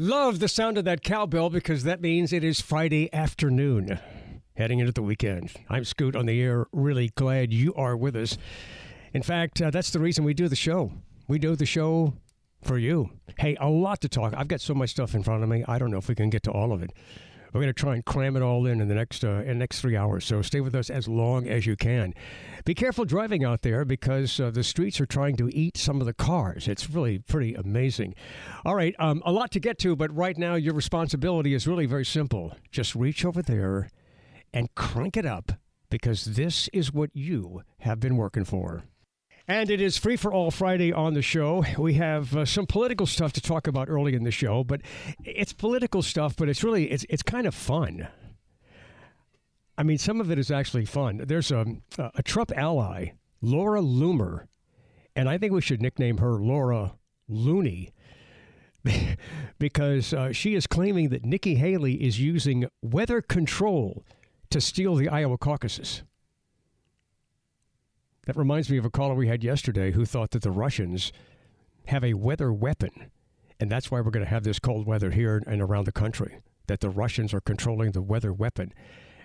Love the sound of that cowbell because that means it is Friday afternoon, heading into the weekend. I'm Scoot on the air. Really glad you are with us. In fact, uh, that's the reason we do the show. We do the show for you. Hey, a lot to talk. I've got so much stuff in front of me. I don't know if we can get to all of it. We're going to try and cram it all in in the next uh, in the next three hours. So stay with us as long as you can. Be careful driving out there because uh, the streets are trying to eat some of the cars. It's really pretty amazing. All right, um, a lot to get to, but right now your responsibility is really very simple. Just reach over there and crank it up because this is what you have been working for. And it is free for all Friday on the show. We have uh, some political stuff to talk about early in the show, but it's political stuff, but it's really it's it's kind of fun. I mean, some of it is actually fun. There's a a Trump ally, Laura Loomer, and I think we should nickname her Laura Looney because uh, she is claiming that Nikki Haley is using weather control to steal the Iowa caucuses. That reminds me of a caller we had yesterday who thought that the Russians have a weather weapon. And that's why we're going to have this cold weather here and around the country. That the Russians are controlling the weather weapon.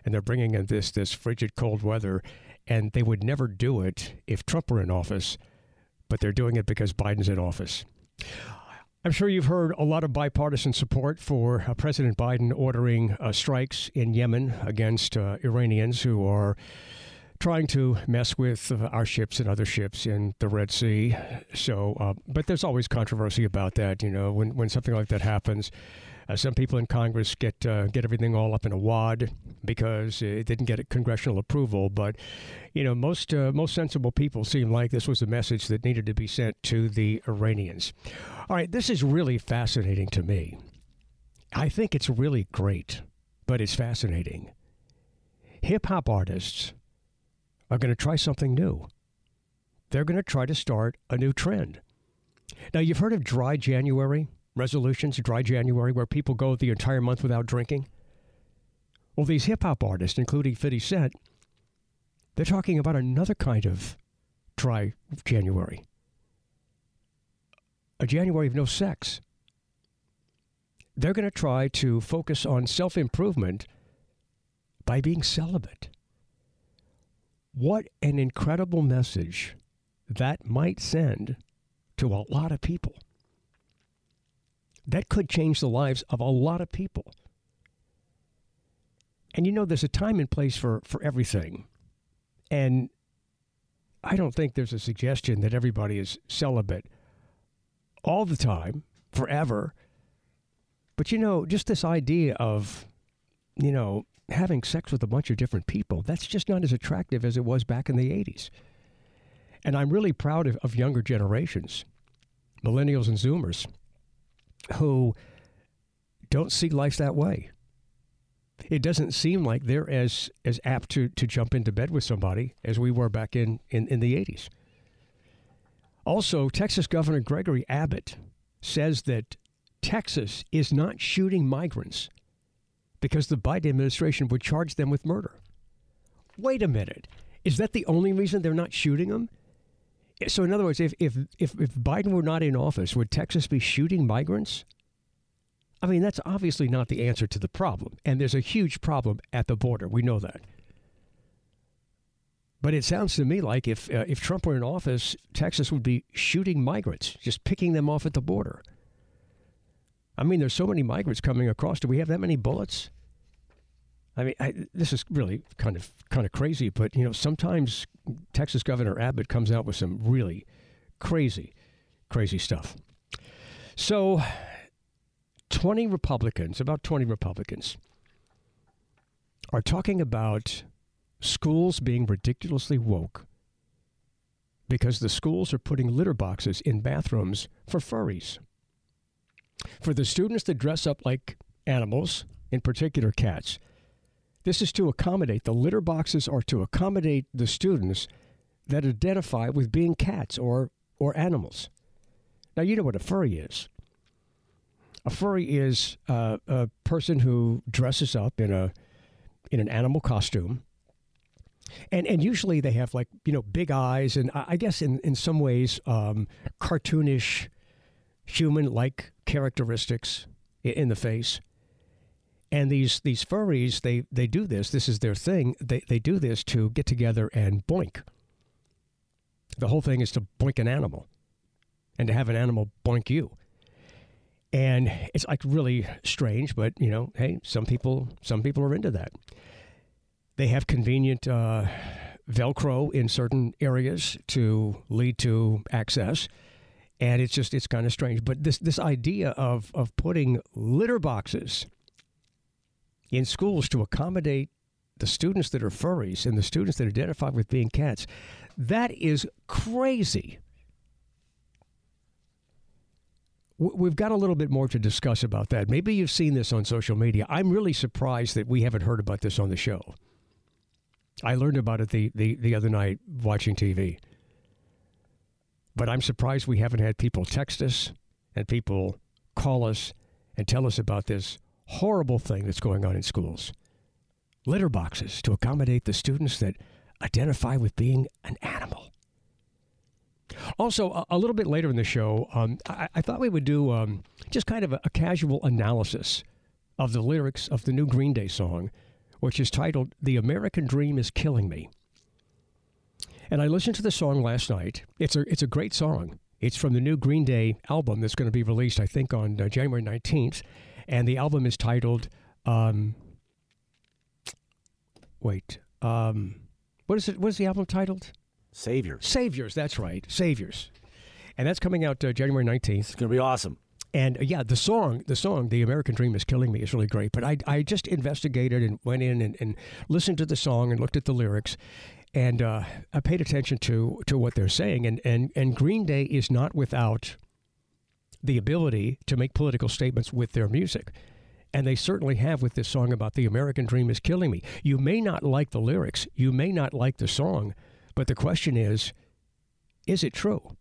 And they're bringing in this, this frigid cold weather. And they would never do it if Trump were in office. But they're doing it because Biden's in office. I'm sure you've heard a lot of bipartisan support for uh, President Biden ordering uh, strikes in Yemen against uh, Iranians who are trying to mess with our ships and other ships in the Red Sea. So, uh, but there's always controversy about that. You know, when when something like that happens, uh, some people in Congress get uh, get everything all up in a wad because it didn't get congressional approval. But you know, most uh, most sensible people seem like this was a message that needed to be sent to the Iranians. All right, this is really fascinating to me. I think it's really great, but it's fascinating. Hip hop artists are going to try something new. They're going to try to start a new trend. Now, you've heard of dry January resolutions, dry January, where people go the entire month without drinking. Well, these hip hop artists, including 50 Cent, they're talking about another kind of dry January a January of no sex. They're going to try to focus on self improvement by being celibate. What an incredible message that might send to a lot of people. That could change the lives of a lot of people. And you know, there's a time and place for, for everything. And I don't think there's a suggestion that everybody is celibate all the time, forever. But you know, just this idea of, you know, having sex with a bunch of different people, that's just not as attractive as it was back in the 80s. And I'm really proud of, of younger generations, millennials and Zoomers, who don't see life that way. It doesn't seem like they're as, as apt to, to jump into bed with somebody as we were back in, in, in the 80s. Also, Texas Governor Gregory Abbott says that Texas is not shooting migrants because the Biden administration would charge them with murder. Wait a minute. Is that the only reason they're not shooting them? So, in other words, if, if, if, if Biden were not in office, would Texas be shooting migrants? I mean, that's obviously not the answer to the problem. And there's a huge problem at the border. We know that. But it sounds to me like if, uh, if Trump were in office, Texas would be shooting migrants, just picking them off at the border. I mean, there's so many migrants coming across. Do we have that many bullets? I mean, I, this is really kind of kind of crazy, but you know, sometimes Texas Governor Abbott comes out with some really crazy, crazy stuff. So, 20 Republicans, about 20 Republicans, are talking about schools being ridiculously woke because the schools are putting litter boxes in bathrooms for furries. For the students that dress up like animals, in particular cats. This is to accommodate, the litter boxes are to accommodate the students that identify with being cats or, or animals. Now, you know what a furry is. A furry is uh, a person who dresses up in a in an animal costume, and and usually they have like you know big eyes and I guess in in some ways um, cartoonish, human like characteristics in the face. And these these furries they they do this. This is their thing. They they do this to get together and boink. The whole thing is to boink an animal, and to have an animal boink you and it's like really strange but you know hey some people some people are into that they have convenient uh, velcro in certain areas to lead to access and it's just it's kind of strange but this this idea of of putting litter boxes in schools to accommodate the students that are furries and the students that identify with being cats that is crazy We've got a little bit more to discuss about that. Maybe you've seen this on social media. I'm really surprised that we haven't heard about this on the show. I learned about it the, the, the other night watching TV. But I'm surprised we haven't had people text us and people call us and tell us about this horrible thing that's going on in schools. Litter boxes to accommodate the students that identify with being an animal. Also, a, little bit later in the show, um, I, I, thought we would do um, just kind of a, a, casual analysis of the lyrics of the new Green Day song, which is titled The American Dream is Killing Me. And I listened to the song last night. It's a, it's a great song. It's from the new Green Day album that's going to be released, I think, on uh, January 19th. And the album is titled, um, wait, um, what is it? What is the album titled? Saviors. Saviors, that's right. Saviors. And that's coming out uh, January 19th. It's going to be awesome. And uh, yeah, the song, the song, The American Dream is Killing Me is really great. But I, I just investigated and went in and, and listened to the song and looked at the lyrics. And uh, I paid attention to, to what they're saying. And, and, and Green Day is not without the ability to make political statements with their music. And they certainly have with this song about the American dream is killing me. You may not like the lyrics, you may not like the song, but the question is, is it true?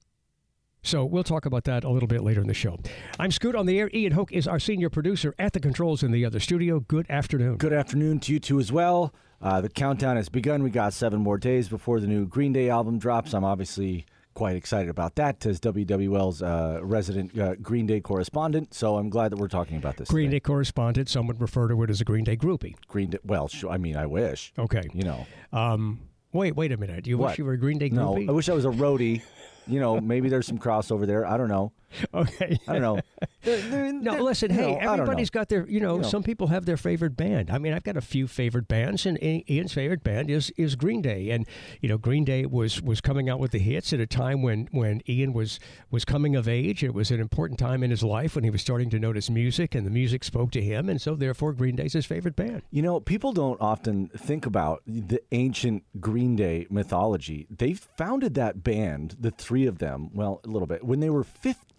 So we'll talk about that a little bit later in the show. I'm Scoot on the air. Ian Hoke is our senior producer at the controls in the other studio. Good afternoon. Good afternoon to you too as well. Uh, the countdown has begun. We got seven more days before the new Green Day album drops. I'm obviously quite excited about that as WWL's uh, resident uh, Green Day correspondent. So I'm glad that we're talking about this. Green today. Day correspondent. Some would refer to it as a Green Day groupie. Green Day. Well, I mean, I wish. Okay. You know. Um, Wait, wait a minute. Do you what? wish you were a Green Day groupie? No, I wish I was a roadie. You know, maybe there's some crossover there. I don't know. Okay. I don't know. They're, they're, no, listen. Hey, know, everybody's got their. You know, you know, some people have their favorite band. I mean, I've got a few favorite bands, and Ian's favorite band is is Green Day. And you know, Green Day was was coming out with the hits at a time when when Ian was was coming of age. It was an important time in his life when he was starting to notice music, and the music spoke to him, and so therefore Green Day's his favorite band. You know, people don't often think about the ancient Green Day mythology. They founded that band, the three of them, well, a little bit when they were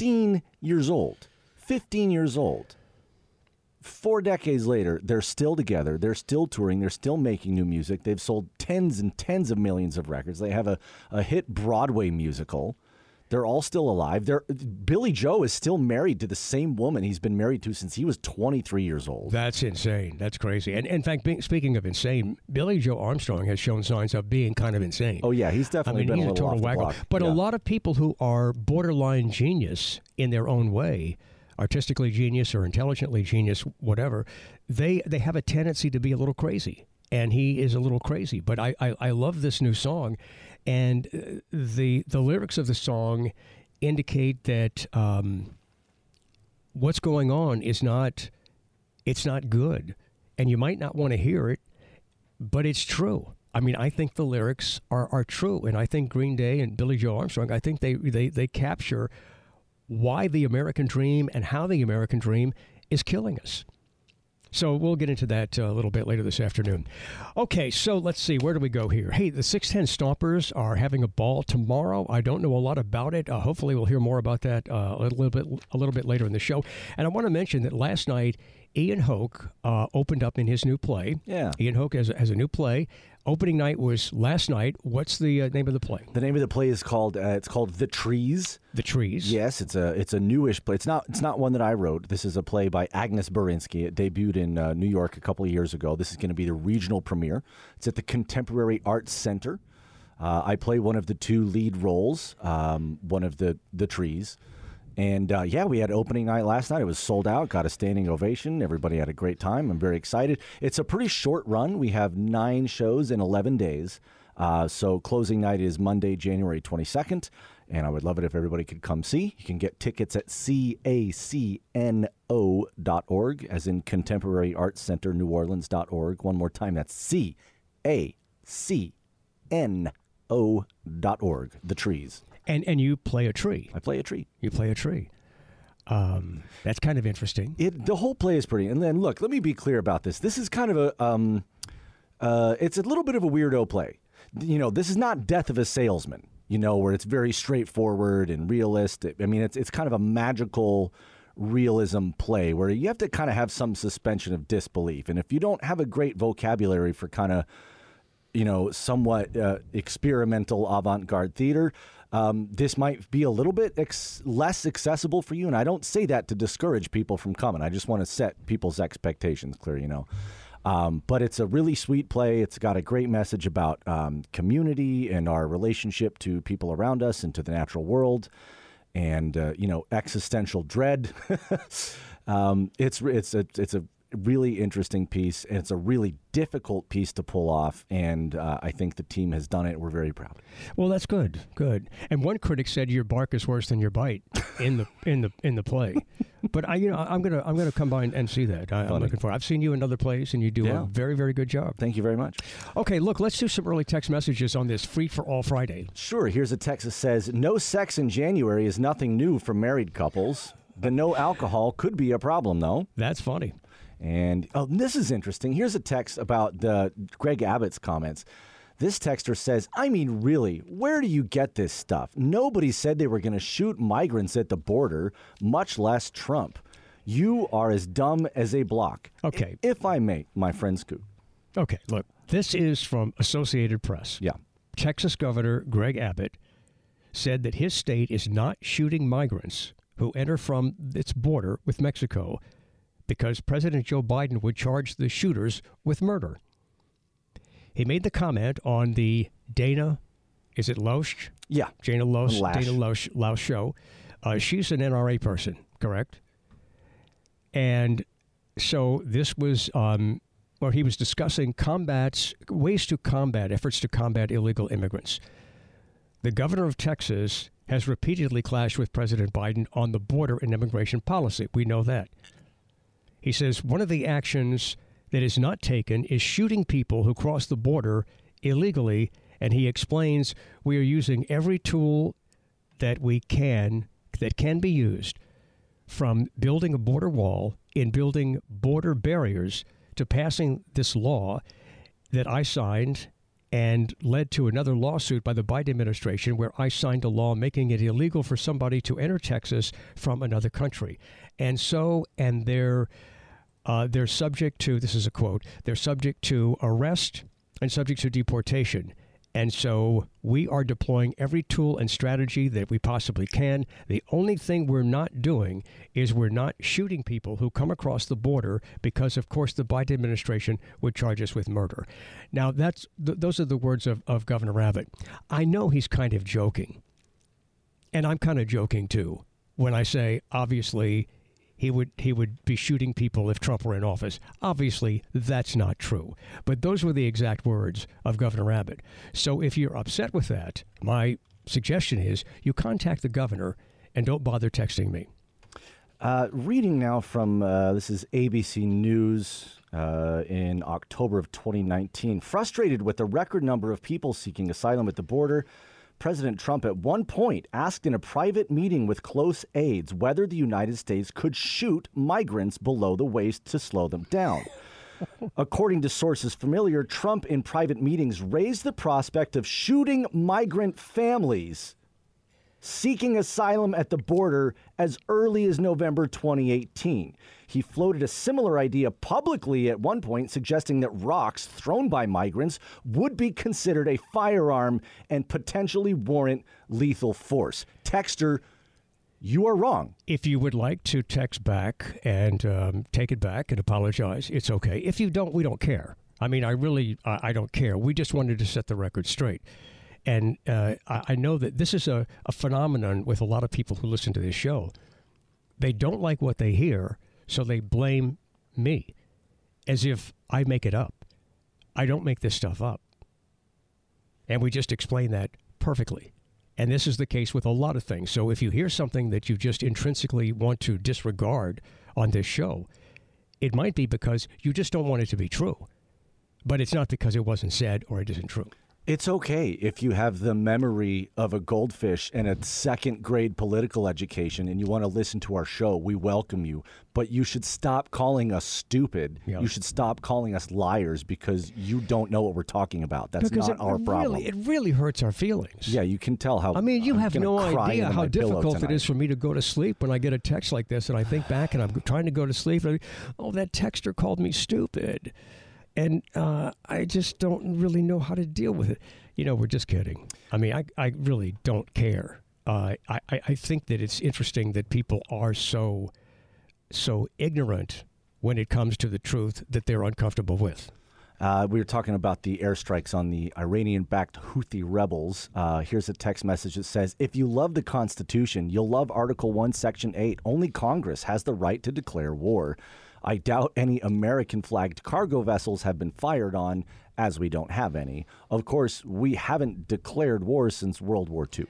15 years old. 15 years old. Four decades later, they're still together. They're still touring. They're still making new music. They've sold tens and tens of millions of records. They have a, a hit Broadway musical. They're all still alive. They're, Billie Joe is still married to the same woman he's been married to since he was 23 years old. That's insane. That's crazy. And in fact, being, speaking of insane, Billie Joe Armstrong has shown signs of being kind of insane. Oh yeah, he's definitely I mean, he's a, a total wacko. But yeah. a lot of people who are borderline genius in their own way, artistically genius or intelligently genius, whatever, they they have a tendency to be a little crazy. And he is a little crazy. But I, I, I love this new song. And uh, the the lyrics of the song indicate that um, what's going on is not it's not good, and you might not want to hear it, but it's true. I mean, I think the lyrics are, are true, and I think Green Day and Billie Joe Armstrong, I think they, they, they capture why the American dream and how the American dream is killing us. So we'll get into that uh, a little bit later this afternoon. Okay, so let's see. Where do we go here? Hey, the 610 Stompers are having a ball tomorrow. I don't know a lot about it. Uh, hopefully, we'll hear more about that uh, a little bit a little bit later in the show. And I want to mention that last night Ian Hoke uh, opened up in his new play. Yeah. Ian Hoke has, has a new play. Opening night was last night. What's the uh, name of the play? The name of the play is called uh, it's called The Trees. The Trees. Yes, it's a it's a newish play. It's not it's not one that I wrote. This is a play by Agnes Borinsky. It debuted in uh, New York a couple of years ago. This is going to be the regional premiere. It's at the Contemporary Arts Center. Uh, I play one of the two lead roles, um, one of the the trees. And uh, yeah, we had opening night last night. It was sold out, got a standing ovation. Everybody had a great time. I'm very excited. It's a pretty short run. We have nine shows in 11 days. Uh, so closing night is Monday, January 22nd. And I would love it if everybody could come see. You can get tickets at cacno.org, as in Contemporary Arts Center, New Orleans.org. One more time, that's C A C N O.org, the trees. And and you play a tree. I play a tree. You play a tree. Um, that's kind of interesting. It the whole play is pretty. And then look, let me be clear about this. This is kind of a um, uh, it's a little bit of a weirdo play. You know, this is not Death of a Salesman. You know, where it's very straightforward and realistic. I mean, it's it's kind of a magical realism play where you have to kind of have some suspension of disbelief. And if you don't have a great vocabulary for kind of you know somewhat uh, experimental avant-garde theater um, this might be a little bit ex- less accessible for you. And I don't say that to discourage people from coming. I just want to set people's expectations clear, you know. Um, but it's a really sweet play. It's got a great message about um, community and our relationship to people around us and to the natural world, and uh, you know existential dread. um, it's it's a it's a really interesting piece, and it's a really difficult piece to pull off. And uh, I think the team has done it. We're very proud. Well, that's good, good. And one critic said your bark is worse than your bite in the in the in the play. but I, you know, I'm gonna I'm gonna come by and see that. I, am looking for. I've seen you in other plays, and you do yeah. a very very good job. Thank you very much. Okay, look, let's do some early text messages on this free for all Friday. Sure. Here's a text that says, "No sex in January is nothing new for married couples." The no alcohol could be a problem, though. That's funny. And oh, this is interesting. Here's a text about the Greg Abbott's comments. This texter says, I mean, really, where do you get this stuff? Nobody said they were going to shoot migrants at the border, much less Trump. You are as dumb as a block. Okay. If I may, my friend Scoot. Okay, look, this is from Associated Press. Yeah. Texas Governor Greg Abbott said that his state is not shooting migrants who enter from its border with Mexico because President Joe Biden would charge the shooters with murder. He made the comment on the Dana, is it Loesch? Yeah. Dana Loesch, Dana Loesch, Loesch show. Uh, she's an NRA person, correct? And so this was um, where he was discussing combats, ways to combat, efforts to combat illegal immigrants. The governor of Texas has repeatedly clashed with President Biden on the border and immigration policy. We know that. He says one of the actions that is not taken is shooting people who cross the border illegally. And he explains we are using every tool that we can, that can be used, from building a border wall in building border barriers to passing this law that I signed and led to another lawsuit by the Biden administration where I signed a law making it illegal for somebody to enter Texas from another country. And so, and they're uh, they're subject to, this is a quote, they're subject to arrest and subject to deportation. And so we are deploying every tool and strategy that we possibly can. The only thing we're not doing is we're not shooting people who come across the border because, of course, the Biden administration would charge us with murder. Now, that's th- those are the words of, of Governor Abbott. I know he's kind of joking. And I'm kind of joking too when I say, obviously, he would he would be shooting people if Trump were in office. Obviously, that's not true. But those were the exact words of Governor Abbott. So if you're upset with that, my suggestion is you contact the governor and don't bother texting me. Uh, reading now from uh, this is ABC News uh, in October of 2019. Frustrated with the record number of people seeking asylum at the border, President Trump at one point asked in a private meeting with close aides whether the United States could shoot migrants below the waist to slow them down. According to sources familiar, Trump in private meetings raised the prospect of shooting migrant families seeking asylum at the border as early as November 2018. He floated a similar idea publicly at one point, suggesting that rocks thrown by migrants would be considered a firearm and potentially warrant lethal force. Texter, you are wrong. If you would like to text back and um, take it back and apologize, it's okay. If you don't, we don't care. I mean, I really, I, I don't care. We just wanted to set the record straight. And uh, I know that this is a, a phenomenon with a lot of people who listen to this show. They don't like what they hear, so they blame me as if I make it up. I don't make this stuff up. And we just explain that perfectly. And this is the case with a lot of things. So if you hear something that you just intrinsically want to disregard on this show, it might be because you just don't want it to be true. But it's not because it wasn't said or it isn't true. It's okay if you have the memory of a goldfish and a second grade political education and you want to listen to our show. We welcome you. But you should stop calling us stupid. Yeah. You should stop calling us liars because you don't know what we're talking about. That's because not our really, problem. It really hurts our feelings. Yeah, you can tell how. I mean, you I'm have no idea how difficult it is for me to go to sleep when I get a text like this and I think back and I'm trying to go to sleep. And I, oh, that texter called me stupid and uh, I just don't really know how to deal with it. You know, we're just kidding. I mean, I, I really don't care. Uh, I, I think that it's interesting that people are so so ignorant when it comes to the truth that they're uncomfortable with. Uh, we were talking about the airstrikes on the Iranian backed Houthi rebels. Uh, here's a text message that says If you love the Constitution, you'll love Article 1, Section 8. Only Congress has the right to declare war. I doubt any American flagged cargo vessels have been fired on, as we don't have any. Of course, we haven't declared war since World War II.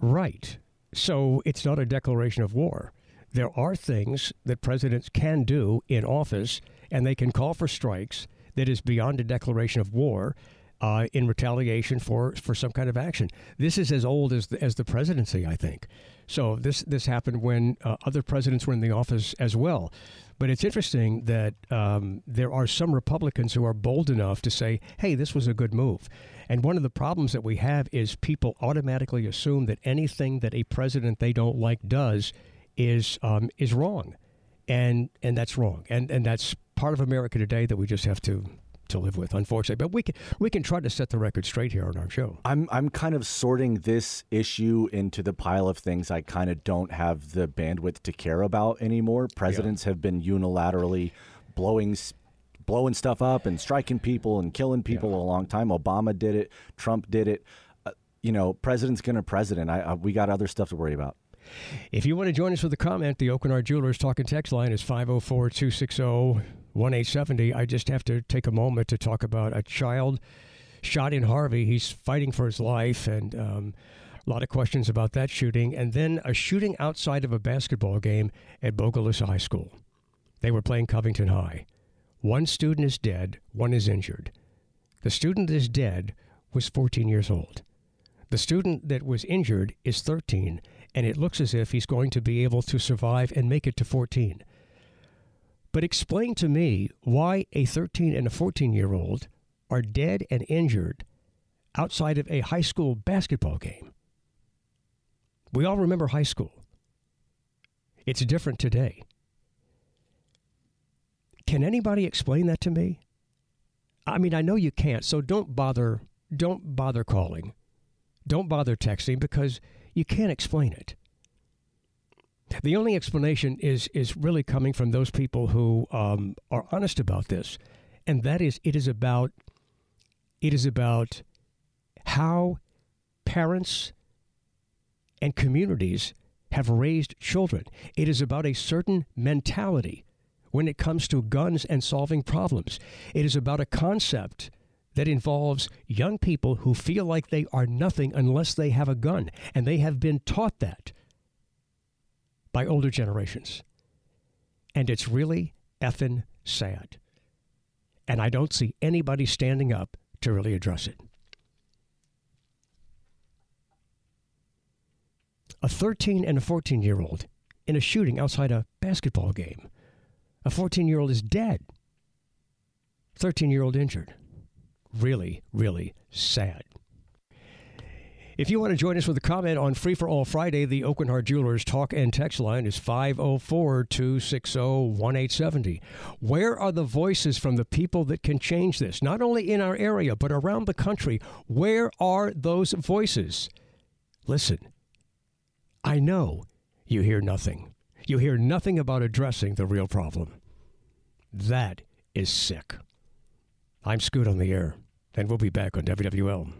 Right. So it's not a declaration of war. There are things that presidents can do in office, and they can call for strikes that is beyond a declaration of war. Uh, in retaliation for, for some kind of action. This is as old as the, as the presidency, I think. So this this happened when uh, other presidents were in the office as well. But it's interesting that um, there are some Republicans who are bold enough to say, hey, this was a good move. And one of the problems that we have is people automatically assume that anything that a president they don't like does is um, is wrong, and and that's wrong, and and that's part of America today that we just have to to live with, unfortunately. But we can we can try to set the record straight here on our show. I'm I'm kind of sorting this issue into the pile of things I kind of don't have the bandwidth to care about anymore. Presidents yeah. have been unilaterally blowing blowing stuff up and striking people and killing people yeah. a long time. Obama did it. Trump did it. Uh, you know, president's gonna president. I, I, we got other stuff to worry about. If you want to join us with a comment, the Aucoin Hart Jewelers talking text line is 504 260 1870. I just have to take a moment to talk about a child shot in Harvey. He's fighting for his life, and um, a lot of questions about that shooting. And then a shooting outside of a basketball game at Bogalusa High School. They were playing Covington High. One student is dead, one is injured. The student that is dead was 14 years old. The student that was injured is 13, and it looks as if he's going to be able to survive and make it to 14. But explain to me why a 13 and a 14 year old are dead and injured outside of a high school basketball game. We all remember high school. It's different today. Can anybody explain that to me? I mean, I know you can't, so don't bother don't bother calling. Don't bother texting because you can't explain it. The only explanation is is really coming from those people who um, are honest about this, and that is it is about it is about how parents and communities have raised children. It is about a certain mentality when it comes to guns and solving problems. It is about a concept that involves young people who feel like they are nothing unless they have a gun, and they have been taught that by older generations. And it's really effing sad. And I don't see anybody standing up to really address it. a 13 and a 14 year old in a shooting outside a basketball game. A 14 year old is dead, 13 year old injured. Really, really sad. If you want to join us with a comment on Free for All Friday, the Aucoin Hart Jewelers talk and text line is 504 260 1870. Where are the voices from the people that can change this? Not only in our area, but around the country. Where are those voices? Listen, I know you hear nothing. You hear nothing about addressing the real problem. That is sick. I'm Scoot on the air, and we'll be back on WWL.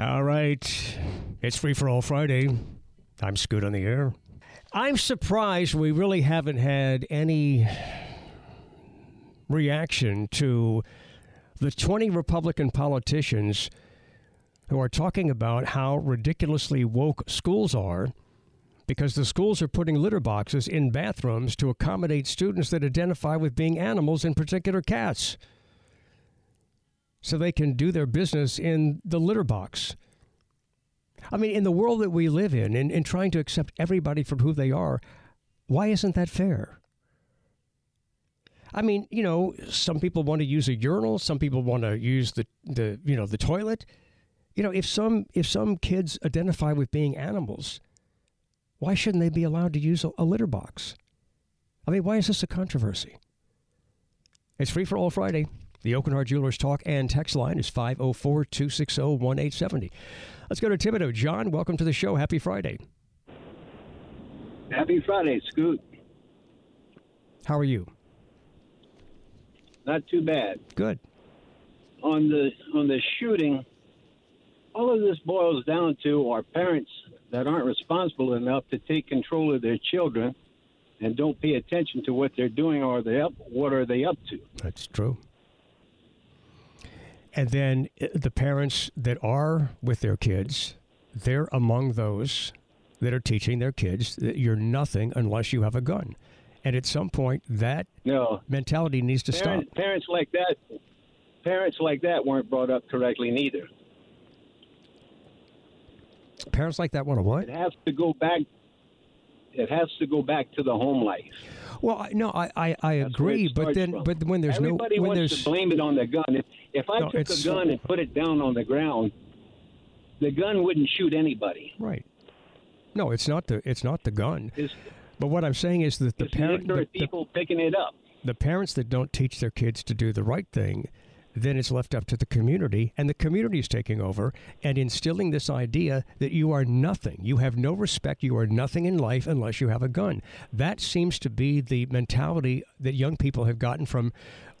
All right. It's Free for All Friday. I'm Scoot on the air. I'm surprised we really haven't had any reaction to the 20 Republican politicians who are talking about how ridiculously woke schools are because the schools are putting litter boxes in bathrooms to accommodate students that identify with being animals, in particular cats so they can do their business in the litter box. I mean, in the world that we live in, and, in trying to accept everybody for who they are, why isn't that fair? I mean, you know, some people want to use a urinal, some people want to use the, the you know the toilet. You know, if some if some kids identify with being animals, why shouldn't they be allowed to use a, a litter box? I mean, why is this a controversy? It's free for all Friday. The Hart Jewelers talk and text line is 504 260 1870. Let's go to Thibodaux. John, welcome to the show. Happy Friday. Happy Friday, Scoot. How are you? Not too bad. Good. On the on the shooting, all of this boils down to our parents that aren't responsible enough to take control of their children and don't pay attention to what they're doing or they up what are they up to. That's true. And then uh, the parents that are with their kids, they're among those that are teaching their kids that you're nothing unless you have a gun. And at some point, that no. mentality needs to parents, stop. Parents like that, parents like that weren't brought up correctly neither. Parents like that want to what? It has to go back. It has to go back to the home life. Well, no, I I, I agree, but then from. but when there's Everybody no when wants there's to blame it on the gun. If, if I No, took a gun and put it down on the ground, the gun wouldn't shoot anybody. right. No, it's not the it's not the gun. It's, But what I'm saying is that the it's parent the the, the, people picking it up. the parents that don't teach their kids to do the right thing, then it's left up to the community, and the community is taking over and instilling this idea that you are nothing. You have no respect. You are nothing in life unless you have a gun. That seems to be the mentality that young people have gotten from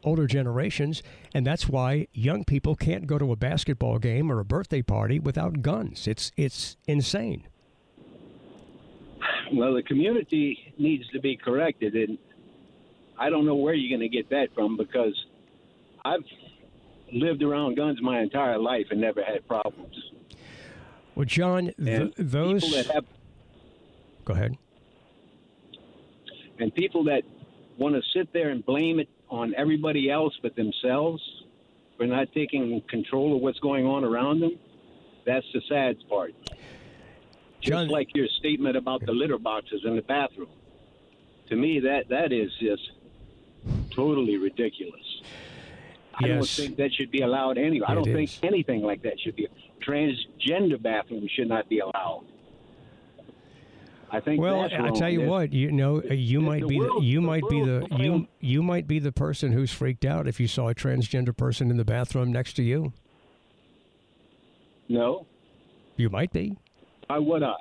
older generations, and that's why young people can't go to a basketball game or a birthday party without guns. It's it's insane. Well, the community needs to be corrected, and I don't know where you're going to get that from because I've lived around guns my entire life and never had problems. Well, John, th- those. that have Go ahead. and people that want to sit there and blame it on everybody else but themselves for not taking control of what's going on around them. That's the sad part. Just like your statement about the litter boxes in the bathroom. To me, that that is just totally ridiculous. I don't think that should be allowed anywhere. I don't think anything like that should be. Transgender bathrooms should not be allowed. I think. Well, that's I tell you what, you know, you might be the, you the might be the you you might be the person who's freaked out if you saw a transgender person in the bathroom next to you. No, You might be. why would I?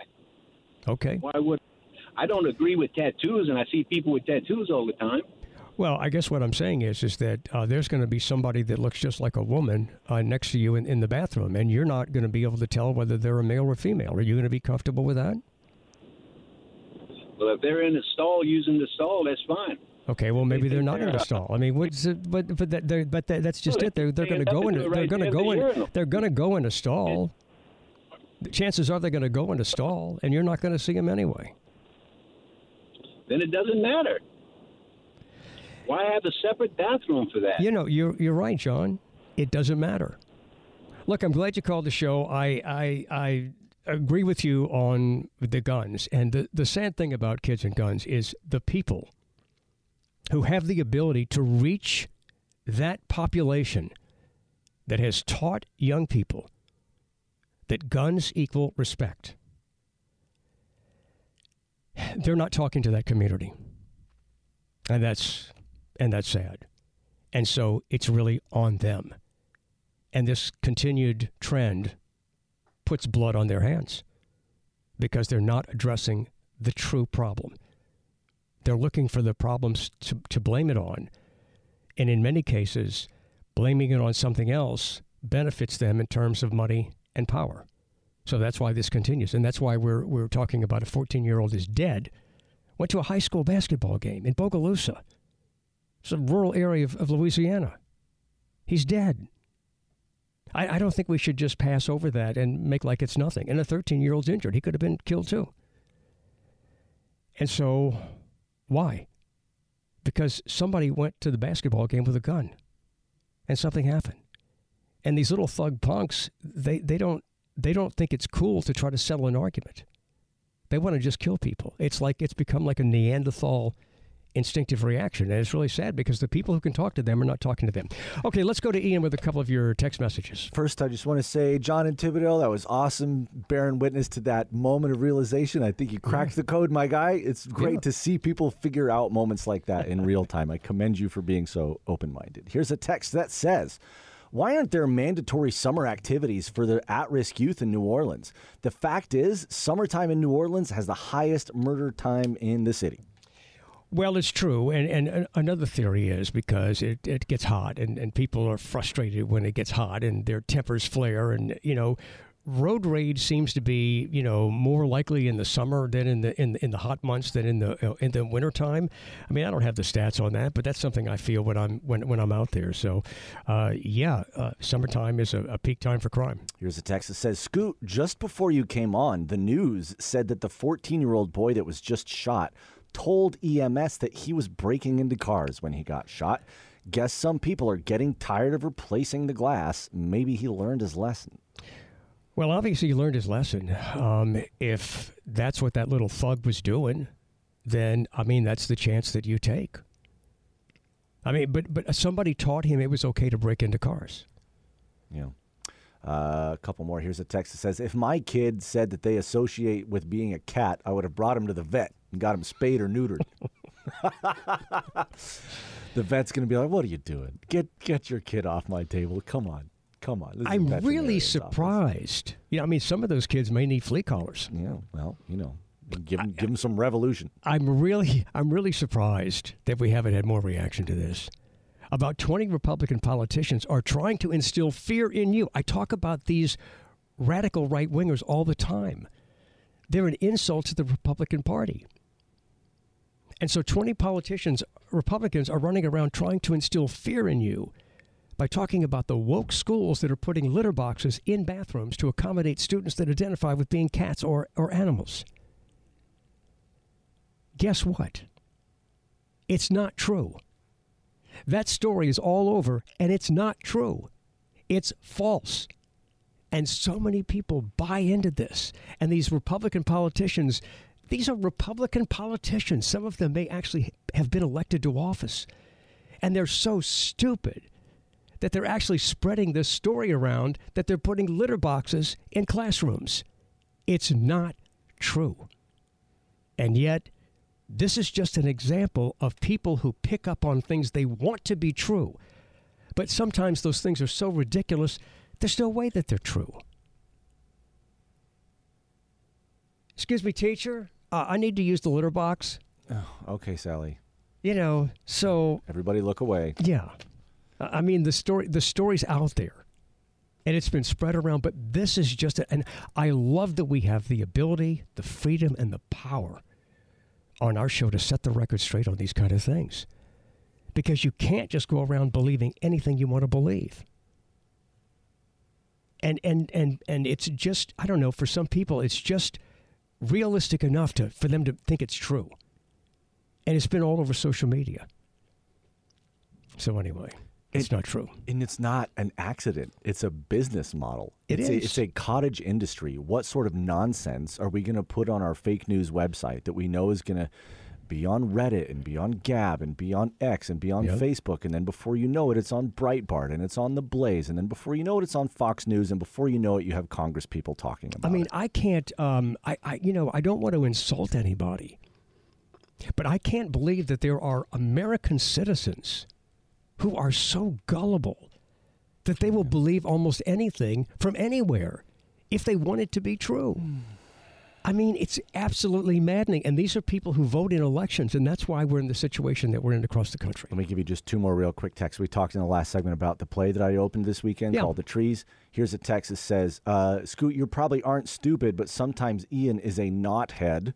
Okay. Why would I don't agree with tattoos, and I see people with tattoos all the time. Well, I guess what I'm saying is is that uh, there's going to be somebody that looks just like a woman uh, next to you in, in the bathroom, and you're not going to be able to tell whether they're a male or female. Are you going to be comfortable with that? Well, if they're in the stall using the stall, that's fine. Okay, well maybe they're not in a stall. I mean, what's it, but but that, they're, but that, that's just Well, it. They're they're going to go in. it They're going to go in. urinal. They're going to go in a stall. The chances are they're going to go in a stall, and you're not going to see them anyway. Then it doesn't matter. Why have a separate bathroom for that? You know, you're you're right, John. It doesn't matter. Look, I'm glad you called the show. I I I agree with you on the guns. And the, the sad thing about kids and guns is the people who have the ability to reach that population that has taught young people that guns equal respect. They're not talking to that community. And that's and that's sad. And so it's really on them. And this continued trend puts blood on their hands because they're not addressing the true problem. They're looking for the problems to, to blame it on. And in many cases, blaming it on something else benefits them in terms of money and power. So that's why this continues. And that's why we're, we're talking about a 14 year old is dead, went to a high school basketball game in Bogalusa. It's a rural area of, of Louisiana. He's dead. I, I don't think we should just pass over that and make like it's nothing. And a 13 year old's injured. He could have been killed too. And so, why? Because somebody went to the basketball game with a gun and something happened. And these little thug punks, they, they don't they don't think it's cool to try to settle an argument. They want to just kill people. It's like it's become like a Neanderthal instinctive reaction. And it's really sad because the people who can talk to them are not talking to them. Okay, let's go to Ian with a couple of your text messages. First, I just want to say, John and Thibodaux, that was awesome. Bearing witness to that moment of realization. I think you cracked the code, my guy. It's great Yeah. to see people figure out moments like that in real time. I commend you for being so open minded. Here's a text that says, why aren't there mandatory summer activities for the at risk youth in New Orleans? The fact is, summertime in New Orleans has the highest murder time in the city. Well, it's true. And, and another theory is because it, it gets hot and, and people are frustrated when it gets hot and their tempers flare. And, you know, road rage seems to be, you know, more likely in the summer than in the in, in the hot months than in the uh, in the wintertime. I mean, I don't have the stats on that, but that's something I feel when I'm when, when I'm out there. So, uh, yeah, uh, summertime is a, a peak time for crime. Here's a text that says, Scoot, just before you came on, the news said that the 14 year old boy that was just shot told EMS that he was breaking into cars when he got shot. Guess some people are getting tired of replacing the glass. Maybe he learned his lesson. Well, obviously, he learned his lesson. Um, if that's what that little thug was doing, then I mean, that's the chance that you take. I mean, but but somebody taught him it was okay to break into cars. Yeah. Uh, a couple more. Here's a text that says, If my kid said that they associate with being a cat, I would have brought him to the vet and got him spayed or neutered. the vet's going to be like, What are you doing? Get get your kid off my table. Come on. Come on. This is a I'm really veterinarian's office." surprised. You know, I mean, some of those kids may need flea collars. Yeah, well, you know, give him, give him some revolution. I'm really, I'm really surprised that we haven't had more reaction to this. About 20 Republican politicians are trying to instill fear in you. I talk about these radical right wingers all the time. They're an insult to the Republican Party. And so 20 politicians, Republicans, are running around trying to instill fear in you by talking about the woke schools that are putting litter boxes in bathrooms to accommodate students that identify with being cats or, or animals. Guess what? It's not true. That story is all over, and it's not true. It's false. And so many people buy into this. And these Republican politicians, these are Republican politicians. Some of them may actually have been elected to office. And they're so stupid that they're actually spreading this story around that they're putting litter boxes in classrooms. It's not true. And yet, this is just an example of people who pick up on things they want to be true. But sometimes those things are so ridiculous, there's no way that they're true. Excuse me, teacher. Uh, I need to use the litter box. Okay, Sally. You know, so Everybody look away. yeah. I I mean the story the story's out there. And it's been spread around, but this is just a, and I love that we have the ability, the freedom and the power on our show to set the record straight on these kind of things. Because you can't just go around believing anything you want to believe. And and and and it's just I don't know, for some people it's just realistic enough to for them to think it's true. And it's been all over social media. So anyway, it's It- not true. And it's not an accident. It's a business model. It it's A, it's a cottage industry. What sort of nonsense are we going to put on our fake news website that we know is going to be on Reddit and be on Gab and be on X and be on Yep. Facebook? And then before you know it, it's on Breitbart and it's on The Blaze. And then before you know it, it's on Fox News. And before you know it, you have Congress people talking about it. I mean, it. I can't. Um, I, I, you know, I don't want to insult anybody, but I can't believe that there are American citizens who are so gullible that they will believe almost anything from anywhere if they want it to be true. I mean, it's absolutely maddening. And these are people who vote in elections, and that's why we're in the situation that we're in across the country. Let me give you just two more real quick texts. We talked in the last segment about the play that I opened this weekend Yeah. called The Trees. Here's a text that says, uh, Scoot, you probably aren't stupid, but sometimes Ian is a knothead.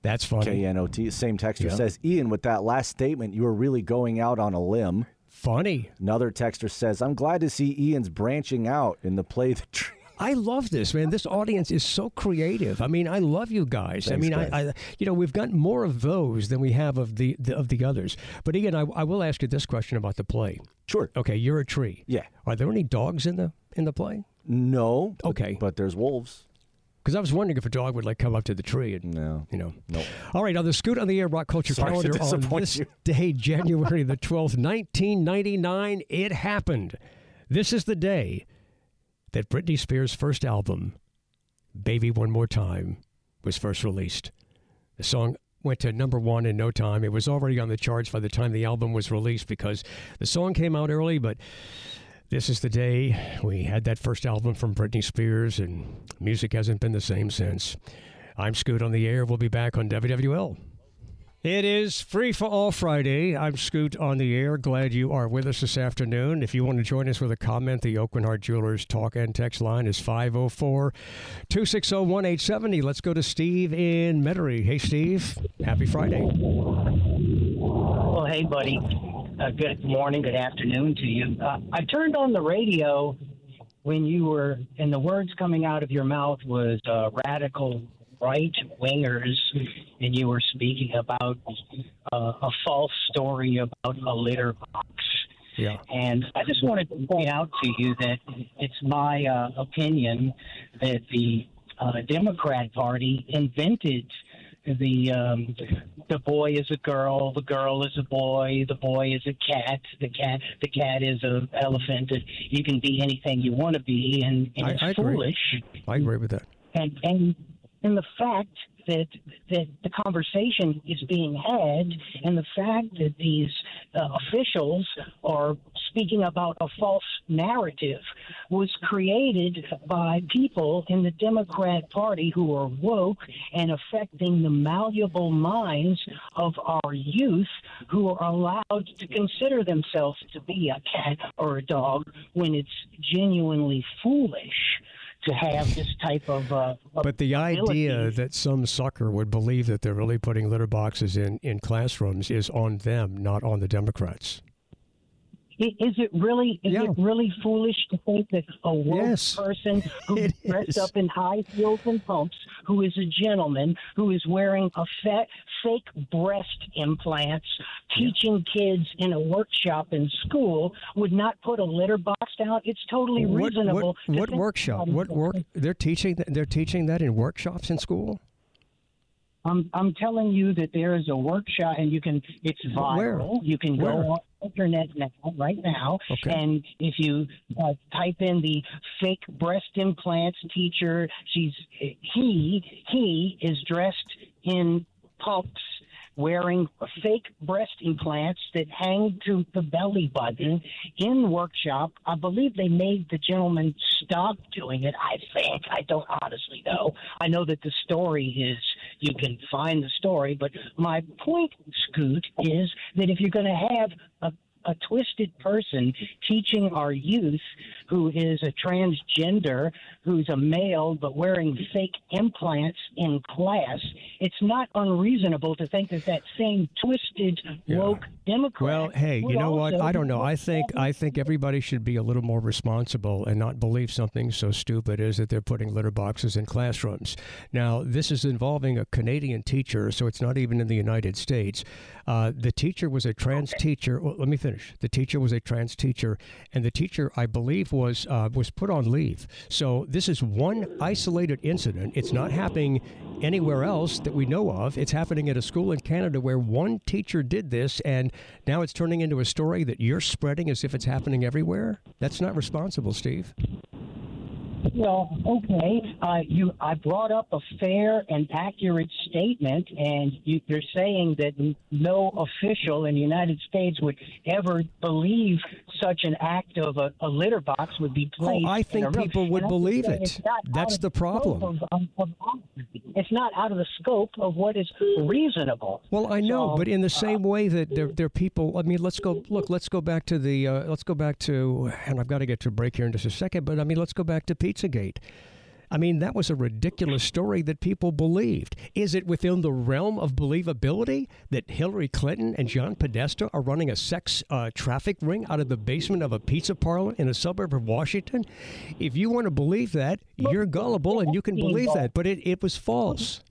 That's funny. K N O T. Same texter Yeah. says, Ian, with that last statement, you were really going out on a limb. Funny. Another texter says, I'm glad to see Ian's branching out in the play The Trees. I love this, man. This audience is so creative. I mean, I love you guys. I mean, guys. I, I, you know, we've got more of those than we have of the, the of the others. But again, I, I will ask you this question about the play. Sure. Okay, you're a tree. Yeah. Are there any dogs in the in the play? No. Okay. But there's wolves. Because I was wondering if a dog would like come up to the tree and No. you know. No. All right, on the Scoot on the Air Rock Culture Sorry calendar on this you. day, January the 12th, 1999, it happened. This is the day that Britney Spears' first album, Baby One More Time, was first released. The song went to number one in no time. It was already on the charts by the time the album was released because the song came out early, but this is the day we had that first album from Britney Spears, and music hasn't been the same since. I'm Scoot on the air. We'll be back on WWL. It is Free for All Friday. I'm Scoot on the air. Glad you are with us this afternoon. If you want to join us with a comment, the Aucoin Hart Jewelers talk and text line is 504 260 1870. Let's go to Steve in Metairie. Hey, Steve. Happy Friday. Well, hey, buddy. Uh, good morning, good afternoon to you. Uh, I turned on the radio when you were, and the words coming out of your mouth was uh, radical right wingers, and you were speaking about uh, a false story about a litter box. Yeah. And I just wanted to point out to you that it's my uh, opinion that the uh, Democrat Party invented the um, the boy is a girl, the girl is a boy, the boy is a cat, the cat the cat is an elephant. You can be anything you want to be, and, and I- it's I agree. foolish I agree with that. and and and the fact that that the conversation is being had, and the fact that these uh, officials are speaking about a false narrative, was created by people in the Democrat Party who are woke and affecting the malleable minds of our youth, who are allowed to consider themselves to be a cat or a dog when it's genuinely foolish to have this type of. Uh, But the idea that some sucker would believe that they're really putting litter boxes in, in classrooms is on them, not on the Democrats. Is it really is Yeah. it really foolish to think that a woke Yes. person who's dressed is. up in high heels and pumps, who is a gentleman, who is wearing a fa- fake breast implants, teaching kids in a workshop in school, would not put a litter box down? It's totally What, reasonable. what, what workshop? What work? They're teaching. They're teaching that in workshops in school. I'm I'm telling you that there is a workshop, and you can. It's viral. Where? You can Where? go on the internet now, right now, Okay. and if you uh, type in the fake breast implants teacher, she's he he is dressed in pumps wearing fake breast implants that hang to the belly button in workshop. I believe they made the gentleman stop doing it. I think. I don't honestly know. I know that the story is you can find the story, but my point, Scoot, is that if you're going to have a a twisted person teaching our youth who is a transgender, who's a male, but wearing fake implants in class, it's not unreasonable to think that that same twisted Yeah. woke Democrat. Well, hey, you know what? I don't know. I think I think everybody should be a little more responsible and not believe something so stupid as that they're putting litter boxes in classrooms. Now, this is involving a Canadian teacher, so it's not even in the United States. Uh, the teacher was a trans teacher. Well, let me finish. The teacher was a trans teacher, and the teacher, I believe, was uh, was put on leave. So this is one isolated incident. It's not happening anywhere else that we know of. It's happening at a school in Canada where one teacher did this, and now it's turning into a story that you're spreading as if it's happening everywhere. That's not responsible, Steve. Well, okay. Uh, you, I brought up a fair and accurate statement, and you, you're saying that no official in the United States would ever believe such an act of a, a litter box would be placed. Oh, I in think people would believe it. it's not out That's the problem. Of, of, of, it's not out of the scope of what is reasonable. Well, I know, So, but in the uh, same way that there, there are people. I mean, let's go look. Let's go back to the. Uh, let's go back to. And I've got to get to a break here in just a second. But I mean, let's go back to PizzaGate. I mean, that was a ridiculous story that people believed. Is it within the realm of believability that Hillary Clinton and John Podesta are running a sex uh, traffic ring out of the basement of a pizza parlor in a suburb of Washington? If you want to believe that, you're gullible and you can believe that. But it, it was false.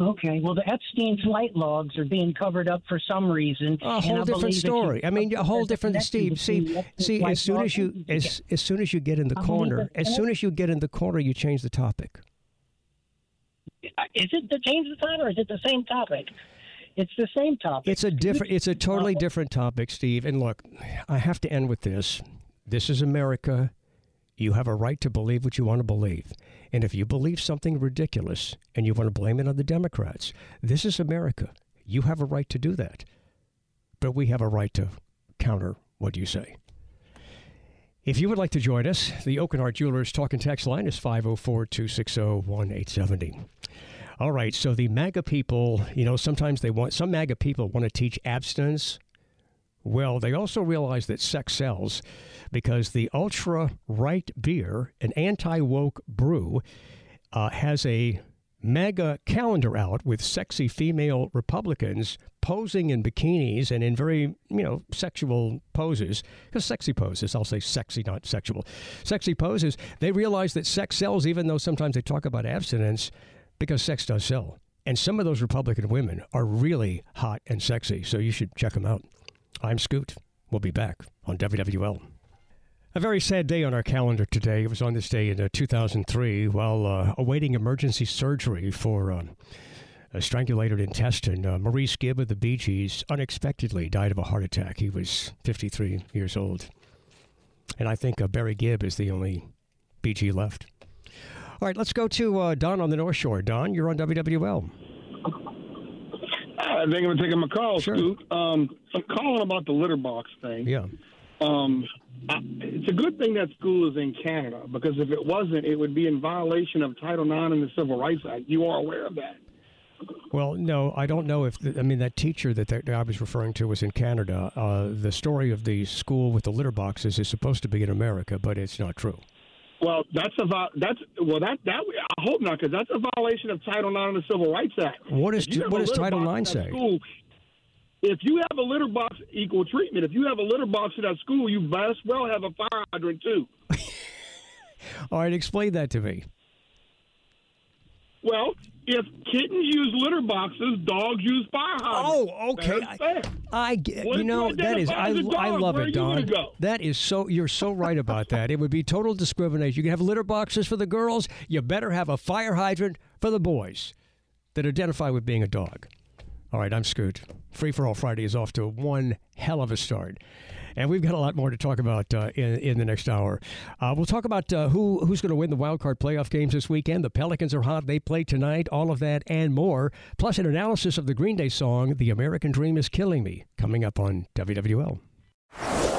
Okay, well, the Epstein flight logs are being covered up for some reason. A whole different believe if you- story. I mean, a whole different. Steve, between Steve, the Epstein see, as soon as you as as soon as you get in the corner, as soon as you get in the corner, you change the topic. Is it the change the time or is it the same topic? It's the same topic. It's a different. It's a totally different topic, Steve. And look, I have to end with this. This is America. You have a right to believe what you want to believe. And if you believe something ridiculous and you want to blame it on the Democrats, this is America. You have a right to do that. But we have a right to counter what you say. If you would like to join us, the Aucoin Hart Jewelers talk and text line is 504 260 1870. All right, so the MAGA people, you know, sometimes they want, some MAGA people want to teach abstinence. Well, they also realize that sex sells because the ultra right beer, an anti woke brew, uh, has a mega calendar out with sexy female Republicans posing in bikinis and in very, you know, sexual poses. Because sexy poses, I'll say sexy, not sexual. Sexy poses. They realize that sex sells, even though sometimes they talk about abstinence, because sex does sell. And some of those Republican women are really hot and sexy, so you should check them out. I'm Scoot. We'll be back on WWL. A very sad day on our calendar today. It was on this day in uh, 2003 while uh, awaiting emergency surgery for um, a strangulated intestine. Uh, Maurice Gibb of the Bee Gees unexpectedly died of a heart attack. He was 53 years old. And I think uh, Barry Gibb is the only Bee Gee left. All right, let's go to uh, Don on the North Shore. Don, you're on WWL. I think I'm taking my call, Sure. Scoot. Um, I'm calling about the litter box thing. Yeah. Um, I, it's a good thing that school is in Canada because if it wasn't, it would be in violation of Title IX and the Civil Rights Act. You are aware of that. Well, no, I don't know if the, I mean that teacher that, that I was referring to was in Canada. Uh, the story of the school with the litter boxes is supposed to be in America, but it's not true. Well, that's a that's well that that I hope not because that's a violation of Title IX and the Civil Rights Act. What is what does Title IX say? School, if you have a litter box, equal treatment. If you have a litter box in that school, you best well have a fire hydrant too. All right, explain that to me. Well, if kittens use litter boxes, dogs use fire hydrants. Oh, okay. Fair. I get, you know that is I, identify as a I love Where it, are you gonna Don. That is so you're so right about that. It would be total discrimination. You can have litter boxes for the girls. You better have a fire hydrant for the boys that identify with being a dog. All right, I'm Scoot. Free for All Friday is off to one hell of a start. And we've got a lot more to talk about uh, in, in the next hour. Uh, we'll talk about uh, who who's going to win the wild card playoff games this weekend. The Pelicans are hot; they play tonight. All of that and more, plus an analysis of the Green Day song "The American Dream Is Killing Me," coming up on WWL.